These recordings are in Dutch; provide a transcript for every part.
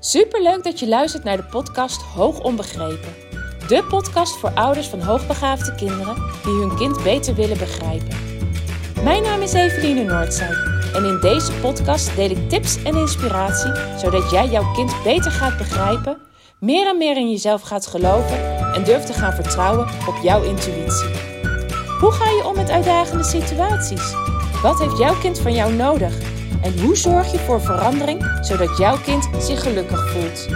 Superleuk dat je luistert naar de podcast Hoog Onbegrepen. De podcast voor ouders van hoogbegaafde kinderen die hun kind beter willen begrijpen. Mijn naam is Eveline Noordzij en in deze podcast deel ik tips en inspiratie zodat jij jouw kind beter gaat begrijpen, meer en meer in jezelf gaat geloven en durft te gaan vertrouwen op jouw intuïtie. Hoe ga je om met uitdagende situaties? Wat heeft jouw kind van jou nodig? En hoe zorg je voor verandering zodat jouw kind zich gelukkig voelt?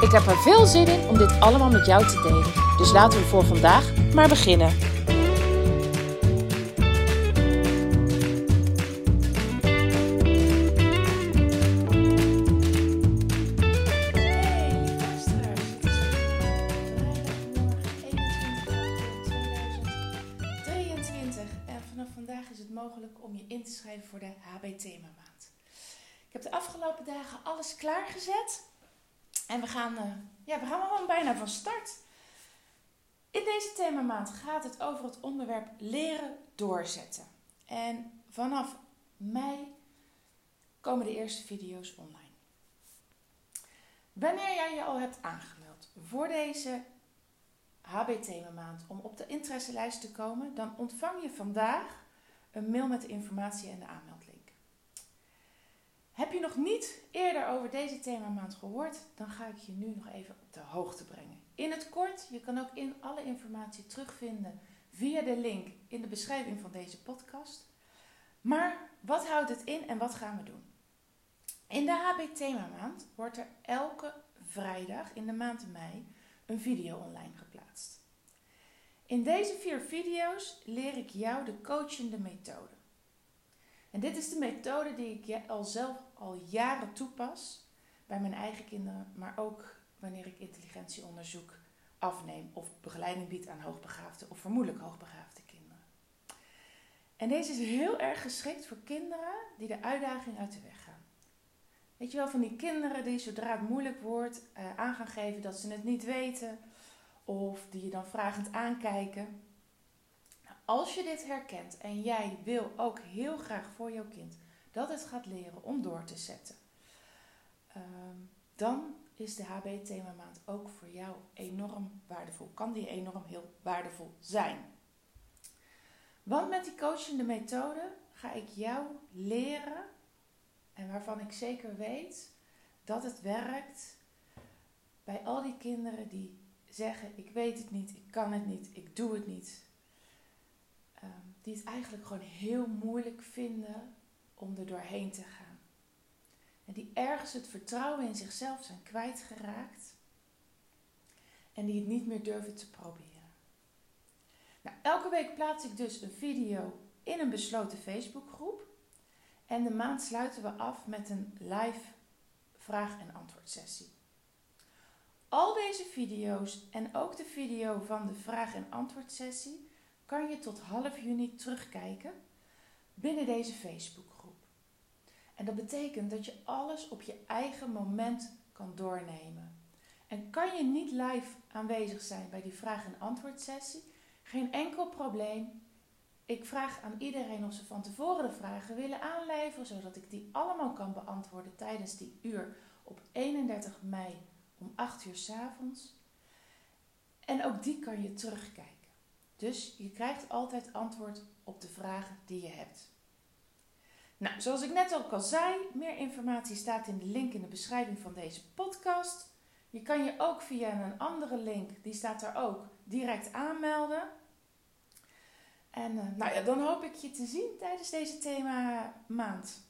Ik heb er veel zin in om dit allemaal met jou te delen. Dus laten we voor vandaag maar beginnen. Klaargezet en we gaan, eh, ja, we gaan gewoon bijna van start. In deze themamaand gaat het over het onderwerp leren doorzetten. En vanaf mei komen de eerste video's online. Wanneer jij je al hebt aangemeld voor deze HB-themamaand om op de interesselijst te komen, dan ontvang je vandaag een mail met de informatie en de aanmeldlink. Heb je nog niet eerder over deze themamaand gehoord, dan ga ik je nu nog even op de hoogte brengen. In het kort, je kan ook in alle informatie terugvinden via de link in de beschrijving van deze podcast. Maar wat houdt het in en wat gaan we doen? In de HB Themamaand wordt er elke vrijdag in de maand mei een video online geplaatst. In deze vier video's leer ik jou de coachende methode. En dit is de methode die ik al zelf al jaren toepas bij mijn eigen kinderen, maar ook wanneer ik intelligentieonderzoek afneem of begeleiding bied aan hoogbegaafde of vermoedelijk hoogbegaafde kinderen. En deze is heel erg geschikt voor kinderen die de uitdaging uit de weg gaan. Weet je wel, van die kinderen die zodra het moeilijk wordt uh, aan gaan geven dat ze het niet weten of die je dan vragend aankijken. Als je dit herkent en jij wil ook heel graag voor jouw kind dat het gaat leren om door te zetten, uh, dan is de HB Themamaand ook voor jou enorm waardevol. Kan die enorm heel waardevol zijn. Want met die coachende methode ga ik jou leren en waarvan ik zeker weet dat het werkt bij al die kinderen die zeggen: Ik weet het niet, ik kan het niet, ik doe het niet. Um, die het eigenlijk gewoon heel moeilijk vinden om er doorheen te gaan. En die ergens het vertrouwen in zichzelf zijn kwijtgeraakt. En die het niet meer durven te proberen. Nou, elke week plaats ik dus een video in een besloten Facebookgroep. En de maand sluiten we af met een live vraag- en antwoord sessie. Al deze video's en ook de video van de vraag- en antwoord sessie kan je tot half juni terugkijken binnen deze Facebookgroep. En dat betekent dat je alles op je eigen moment kan doornemen. En kan je niet live aanwezig zijn bij die vraag- en antwoord sessie, geen enkel probleem. Ik vraag aan iedereen of ze van tevoren de vragen willen aanleveren, zodat ik die allemaal kan beantwoorden tijdens die uur op 31 mei om 8 uur s avonds. En ook die kan je terugkijken. Dus je krijgt altijd antwoord op de vragen die je hebt. Nou, zoals ik net ook al zei, meer informatie staat in de link in de beschrijving van deze podcast. Je kan je ook via een andere link, die staat er ook, direct aanmelden. En uh, nou ja, dan hoop ik je te zien tijdens deze thema maand.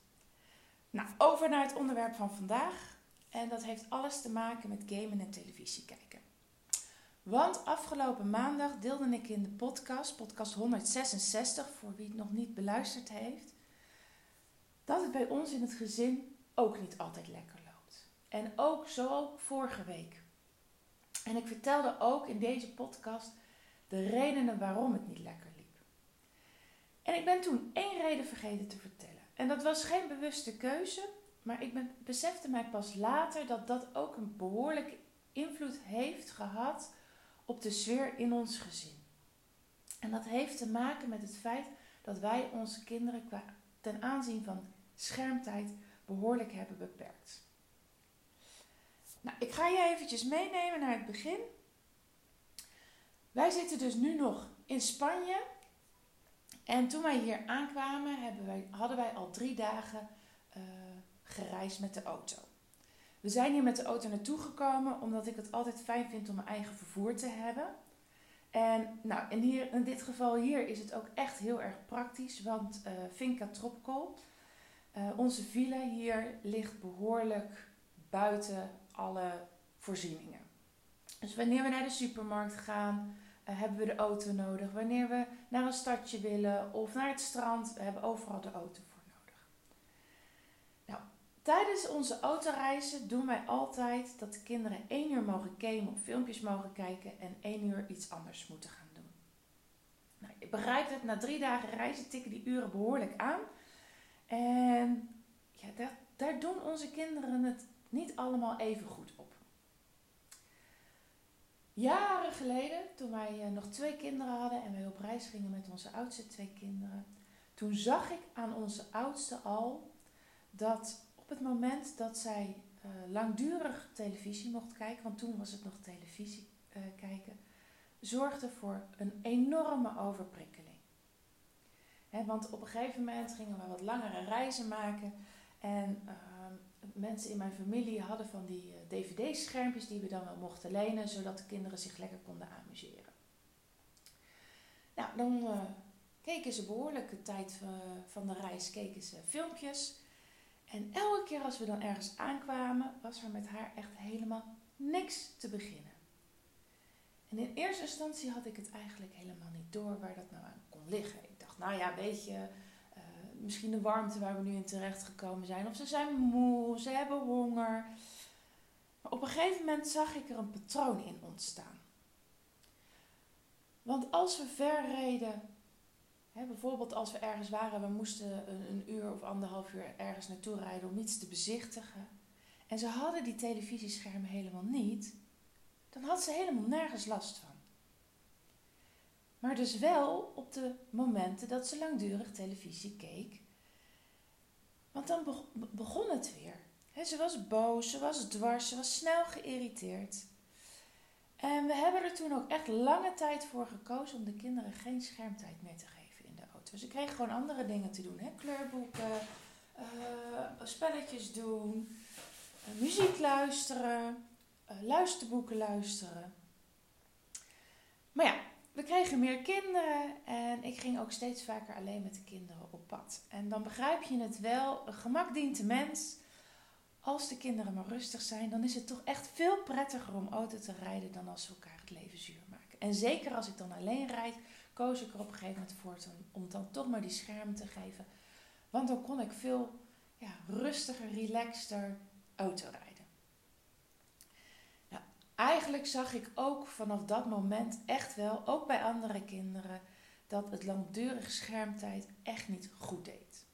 Nou, over naar het onderwerp van vandaag. En dat heeft alles te maken met gamen en televisie kijken. Want afgelopen maandag deelde ik in de podcast, podcast 166, voor wie het nog niet beluisterd heeft, dat het bij ons in het gezin ook niet altijd lekker loopt. En ook zo vorige week. En ik vertelde ook in deze podcast de redenen waarom het niet lekker liep. En ik ben toen één reden vergeten te vertellen. En dat was geen bewuste keuze, maar ik ben, besefte mij pas later dat dat ook een behoorlijke invloed heeft gehad op de sfeer in ons gezin. En dat heeft te maken met het feit dat wij onze kinderen qua, ten aanzien van schermtijd behoorlijk hebben beperkt. Nou, ik ga je eventjes meenemen naar het begin. Wij zitten dus nu nog in Spanje. En toen wij hier aankwamen, wij, hadden wij al drie dagen uh, gereisd met de auto. We zijn hier met de auto naartoe gekomen omdat ik het altijd fijn vind om mijn eigen vervoer te hebben. En nou, in, in dit geval hier is het ook echt heel erg praktisch, want uh, Finca Tropical, uh, onze villa hier, ligt behoorlijk buiten alle voorzieningen. Dus wanneer we naar de supermarkt gaan, uh, hebben we de auto nodig. Wanneer we naar een stadje willen of naar het strand, we hebben overal de auto voor tijdens onze autoreizen doen wij altijd dat de kinderen één uur mogen gamen of filmpjes mogen kijken en één uur iets anders moeten gaan doen. Nou, je begrijpt het, na drie dagen reizen tikken die uren behoorlijk aan. En ja, daar, daar doen onze kinderen het niet allemaal even goed op. Jaren geleden, toen wij eh, nog twee kinderen hadden en wij op reis gingen met onze oudste twee kinderen, toen zag ik aan onze oudste al dat op het moment dat zij uh, langdurig televisie mocht kijken, want toen was het nog televisie uh, kijken, zorgde voor een enorme overprikkeling. Want op een gegeven moment gingen we wat langere reizen maken en mensen in mijn familie hadden van die uh, dvd-schermpjes die we dan wel mochten lenen, zodat de kinderen zich lekker konden amuseren. Nou, dan keken ze behoorlijke tijd van de reis, keken ze filmpjes. En elke keer als we dan ergens aankwamen, was er met haar echt helemaal niks te beginnen. En in eerste instantie had ik het eigenlijk helemaal niet door waar dat nou aan kon liggen. Ik dacht, nou ja, weet je, misschien de warmte waar we nu in terecht gekomen zijn. Of ze zijn moe, ze hebben honger. Maar op een gegeven moment zag ik er een patroon in ontstaan. Want als we ver reden, hè, bijvoorbeeld als we ergens waren, we moesten een, een uur of anderhalf uur ergens naartoe rijden om iets te bezichtigen. En ze hadden die televisieschermen helemaal niet, dan had ze helemaal nergens last van. Maar dus wel op de momenten dat ze langdurig televisie keek. Want dan begon het weer. ze was boos, ze was dwars, ze was snel geïrriteerd. En we hebben er toen ook echt lange tijd voor gekozen om de kinderen geen schermtijd meer te geven auto. Ze kregen gewoon andere dingen te doen. Hè? Kleurboeken, uh, spelletjes doen, uh, muziek luisteren, uh, luisterboeken luisteren. Maar ja, we kregen meer kinderen en ik ging ook steeds vaker alleen met de kinderen op pad. En dan begrijp je het wel, gemak dient de mens. Als de kinderen maar rustig zijn, dan is het toch echt veel prettiger om auto te rijden dan als we elkaar het leven zuur maken. En zeker als ik dan alleen rijd, koos ik er op een gegeven moment voor om dan toch maar die scherm te geven. Want dan kon ik veel ja, rustiger, relaxter autorijden eigenlijk zag ik ook vanaf dat moment echt wel, ook bij andere kinderen, dat het langdurig schermtijd echt niet goed deed.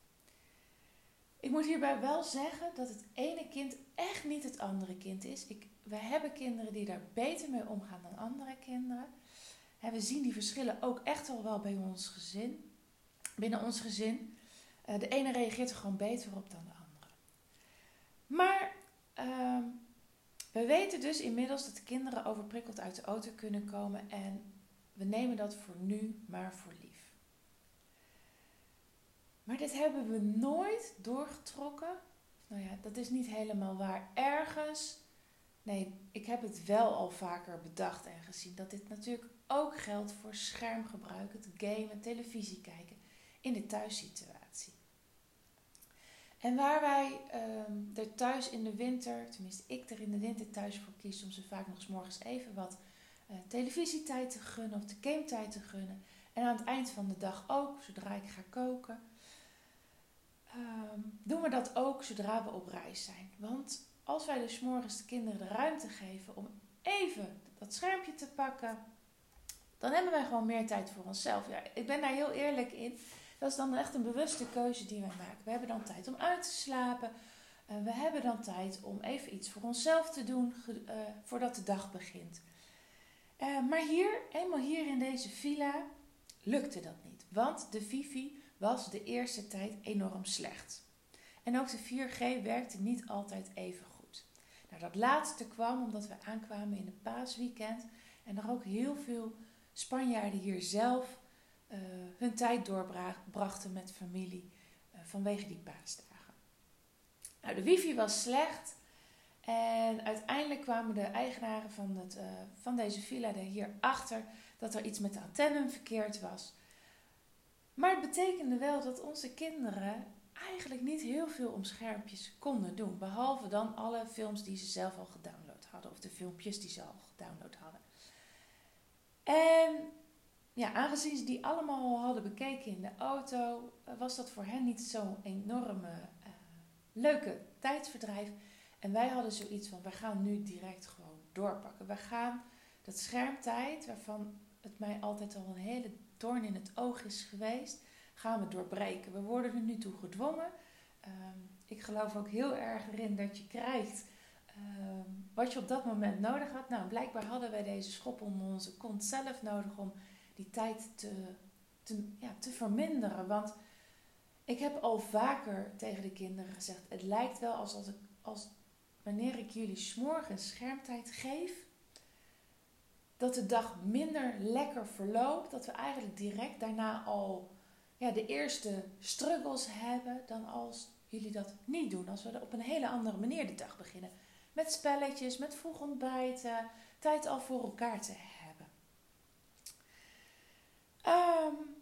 Ik moet hierbij wel zeggen dat het ene kind echt niet het andere kind is. Ik, we hebben kinderen die daar beter mee omgaan dan andere kinderen. En we zien die verschillen ook echt al wel bij ons gezin, binnen ons gezin. Uh, de ene reageert er gewoon beter op dan de andere. Maar uh, we weten dus inmiddels dat de kinderen overprikkeld uit de auto kunnen komen en we nemen dat voor nu maar voor lief. Maar dit hebben we nooit doorgetrokken. Nou ja, dat is niet helemaal waar. Ergens, nee, ik heb het wel al vaker bedacht en gezien dat dit natuurlijk ook geldt voor schermgebruik, het gamen, televisie kijken in de thuissituatie. En waar wij um, er thuis in de winter, tenminste ik er in de winter thuis voor kies om ze vaak nog s morgens even wat uh, televisietijd te gunnen of de game tijd te gunnen. En aan het eind van de dag ook, zodra ik ga koken, um, doen we dat ook zodra we op reis zijn. Want als wij dus morgens de kinderen de ruimte geven om even dat schermpje te pakken, dan hebben wij gewoon meer tijd voor onszelf. Ja, ik ben daar heel eerlijk in. Dat is dan echt een bewuste keuze die wij maken. We hebben dan tijd om uit te slapen. Uh, we hebben dan tijd om even iets voor onszelf te doen uh, voordat de dag begint. Uh, maar hier, eenmaal hier in deze villa, lukte dat niet. Want de Vivi was de eerste tijd enorm slecht. En ook de 4G werkte niet altijd even goed. Nou, dat laatste kwam omdat we aankwamen in het paasweekend en er ook heel veel Spanjaarden hier zelf uh, hun tijd doorbrachten met familie uh, vanwege die paasdagen. Nou, de wifi was slecht en uiteindelijk kwamen de eigenaren van, het, uh, van deze villa er hier achter dat er iets met de antenne verkeerd was. Maar het betekende wel dat onze kinderen eigenlijk niet heel veel om schermpjes konden doen. Behalve dan alle films die ze zelf al gedownload hadden. Of de filmpjes die ze al gedownload hadden. En ja, aangezien ze die allemaal al hadden bekeken in de auto, eh, was dat voor hen niet zo'n enorme uh, leuke tijdsverdrijf. En wij hadden zoiets van, we gaan nu direct gewoon doorpakken. We gaan dat schermtijd, waarvan het mij altijd al een hele doorn in het oog is geweest, gaan we doorbreken. We worden er nu toe gedwongen. Um, ik geloof ook heel erg erin dat je krijgt um, wat je op dat moment nodig had. Nou, blijkbaar hadden wij deze schop onder onze kont zelf nodig om die tijd te, te, ja, te verminderen. Want ik heb al vaker tegen de kinderen gezegd: het lijkt wel alsof ik, als wanneer ik jullie s'morgens schermtijd geef, dat de dag minder lekker verloopt. Dat we eigenlijk direct daarna al ja, de eerste struggles hebben dan als jullie dat niet doen. Als we op een hele andere manier de dag beginnen. Met spelletjes, met vroeg ontbijten, tijd al voor elkaar te hebben. Um,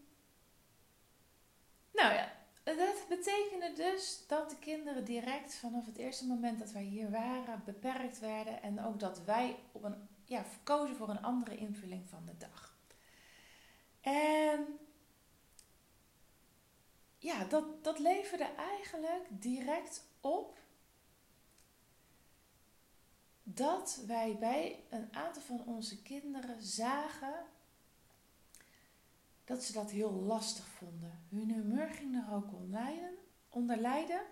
nou ja, dat betekende dus dat de kinderen direct vanaf het eerste moment dat wij hier waren beperkt werden. En ook dat wij op een, ja, kozen voor een andere invulling van de dag. En ja, dat, dat leverde eigenlijk direct op dat wij bij een aantal van onze kinderen zagen dat ze dat heel lastig vonden. Hun humeur ging er ook onder lijden.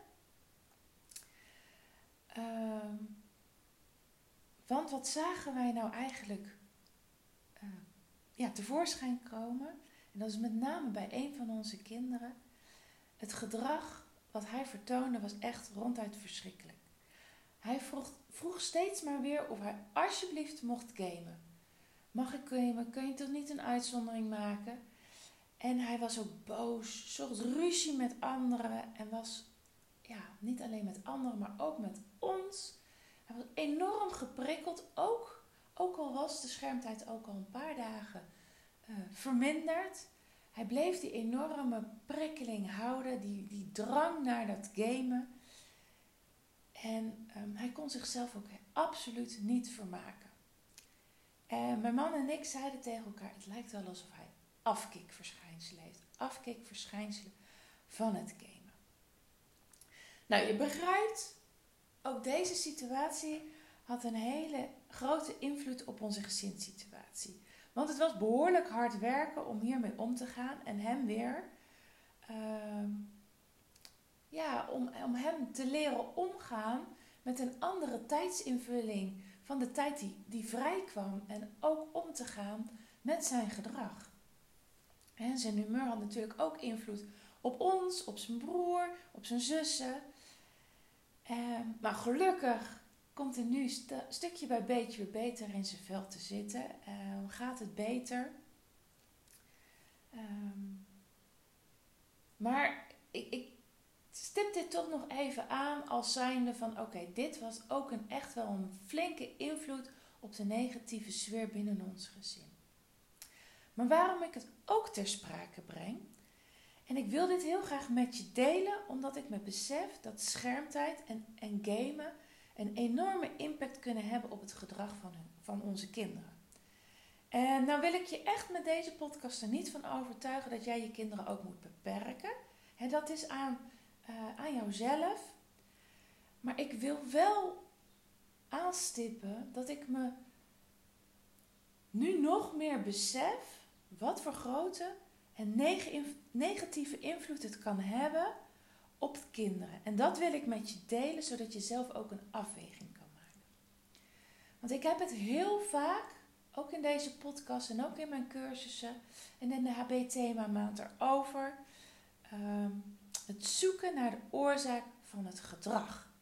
Uh, want wat zagen wij nou eigenlijk uh, ja, tevoorschijn komen? En dat is met name bij een van onze kinderen. Het gedrag wat hij vertoonde was echt ronduit verschrikkelijk. Hij vroeg, vroeg steeds maar weer of hij alsjeblieft mocht gamen. Mag ik gamen? Kun je toch niet een uitzondering maken? En hij was ook boos, zocht ruzie met anderen en was ja, niet alleen met anderen, maar ook met ons. Hij was enorm geprikkeld, ook, ook al was de schermtijd ook al een paar dagen uh, verminderd. Hij bleef die enorme prikkeling houden, die, die drang naar dat gamen. En um, hij kon zichzelf ook absoluut niet vermaken. En mijn man en ik zeiden tegen elkaar: het lijkt wel alsof hij afkikverschijnselen heeft. Afkikverschijnselen van het gamen. Nou, je begrijpt, ook deze situatie had een hele grote invloed op onze gezinssituatie. Want het was behoorlijk hard werken om hiermee om te gaan en hem weer, uh, ja, om, om hem te leren omgaan met een andere tijdsinvulling van de tijd die, die vrij kwam en ook om te gaan met zijn gedrag. En zijn humeur had natuurlijk ook invloed op ons, op zijn broer, op zijn zussen. Uh, maar gelukkig komt hij nu st stukje bij beetje weer beter in zijn vel te zitten. Uh, gaat het beter? Um, maar ik, ik, stip toch nog even aan als zijnde van oké, dit was ook een, echt wel een flinke invloed op de negatieve sfeer binnen ons gezin. Maar waarom ik het ook ter sprake breng, en ik wil dit heel graag met je delen, omdat ik me besef dat schermtijd en, en gamen een enorme impact kunnen hebben op het gedrag van, hun, van onze kinderen. En nou wil ik je echt met deze podcast er niet van overtuigen dat jij je kinderen ook moet beperken. He, dat is aan, uh, jouzelf. Maar ik wil wel aanstippen dat ik me nu nog meer besef wat voor grote en negatieve invloed het kan hebben op kinderen. En dat wil ik met je delen, zodat je zelf ook een afweging kan maken. Want ik heb het heel vaak, ook in deze podcast en ook in mijn cursussen en in de HB-thema maand erover, um, het zoeken naar de oorzaak van het gedrag.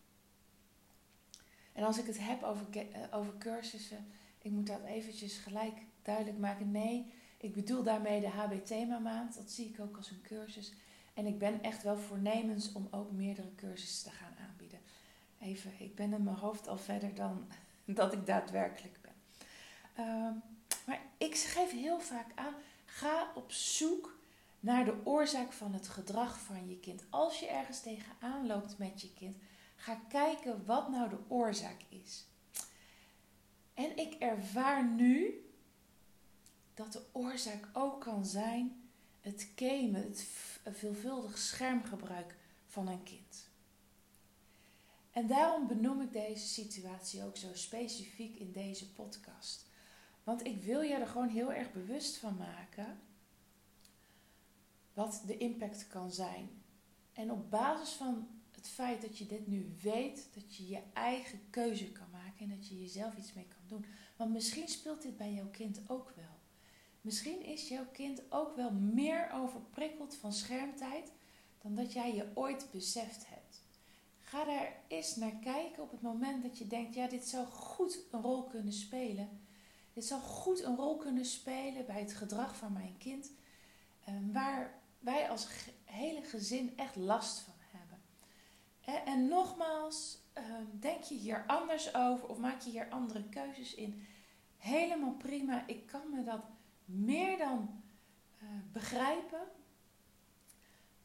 En als ik het heb over, over cursussen, ik moet dat eventjes gelijk duidelijk maken. Nee, ik bedoel daarmee de HB-thema maand. Dat zie ik ook als een cursus. En ik ben echt wel voornemens om ook meerdere cursussen te gaan aanbieden. Even, ik ben in mijn hoofd al verder dan dat ik daadwerkelijk ben. Ehm, maar ik geef heel vaak aan, ga op zoek naar de oorzaak van het gedrag van je kind. Als je ergens tegenaan loopt met je kind, ga kijken wat nou de oorzaak is. En ik ervaar nu dat de oorzaak ook kan zijn het gamen, het veelvuldig schermgebruik van een kind. En daarom benoem ik deze situatie ook zo specifiek in deze podcast. Want ik wil je er gewoon heel erg bewust van maken wat de impact kan zijn. En op basis van het feit dat je dit nu weet, dat je je eigen keuze kan maken en dat je jezelf iets mee kan doen. Want misschien speelt dit bij jouw kind ook wel. Misschien is jouw kind ook wel meer overprikkeld van schermtijd dan dat jij je ooit beseft hebt. Ga daar eens naar kijken op het moment dat je denkt: ja, dit zou goed een rol kunnen spelen. Dit zou goed een rol kunnen spelen bij het gedrag van mijn kind, ehm, waar wij als hele gezin echt last van hebben. En nogmaals, ehm, denk je hier anders over of maak je hier andere keuzes in? Helemaal prima. Ik kan me dat meer dan uh, begrijpen.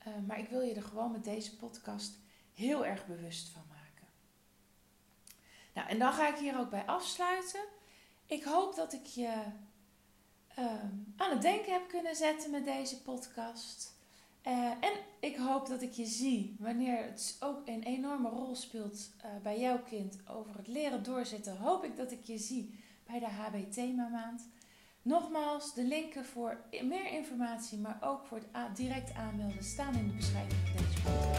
Uh, maar ik wil je er gewoon met deze podcast heel erg bewust van maken. Nou, en dan ga ik hier ook bij afsluiten. Ik hoop dat ik je uh, aan het denken heb kunnen zetten met deze podcast. Uh, en ik hoop dat ik je zie wanneer het ook een enorme rol speelt bij jouw kind over het leren doorzetten. Hoop ik dat ik je zie bij de HB Thema Maand. Nogmaals, de linken voor meer informatie, maar ook voor het direct aanmelden staan in de beschrijving van deze podcast.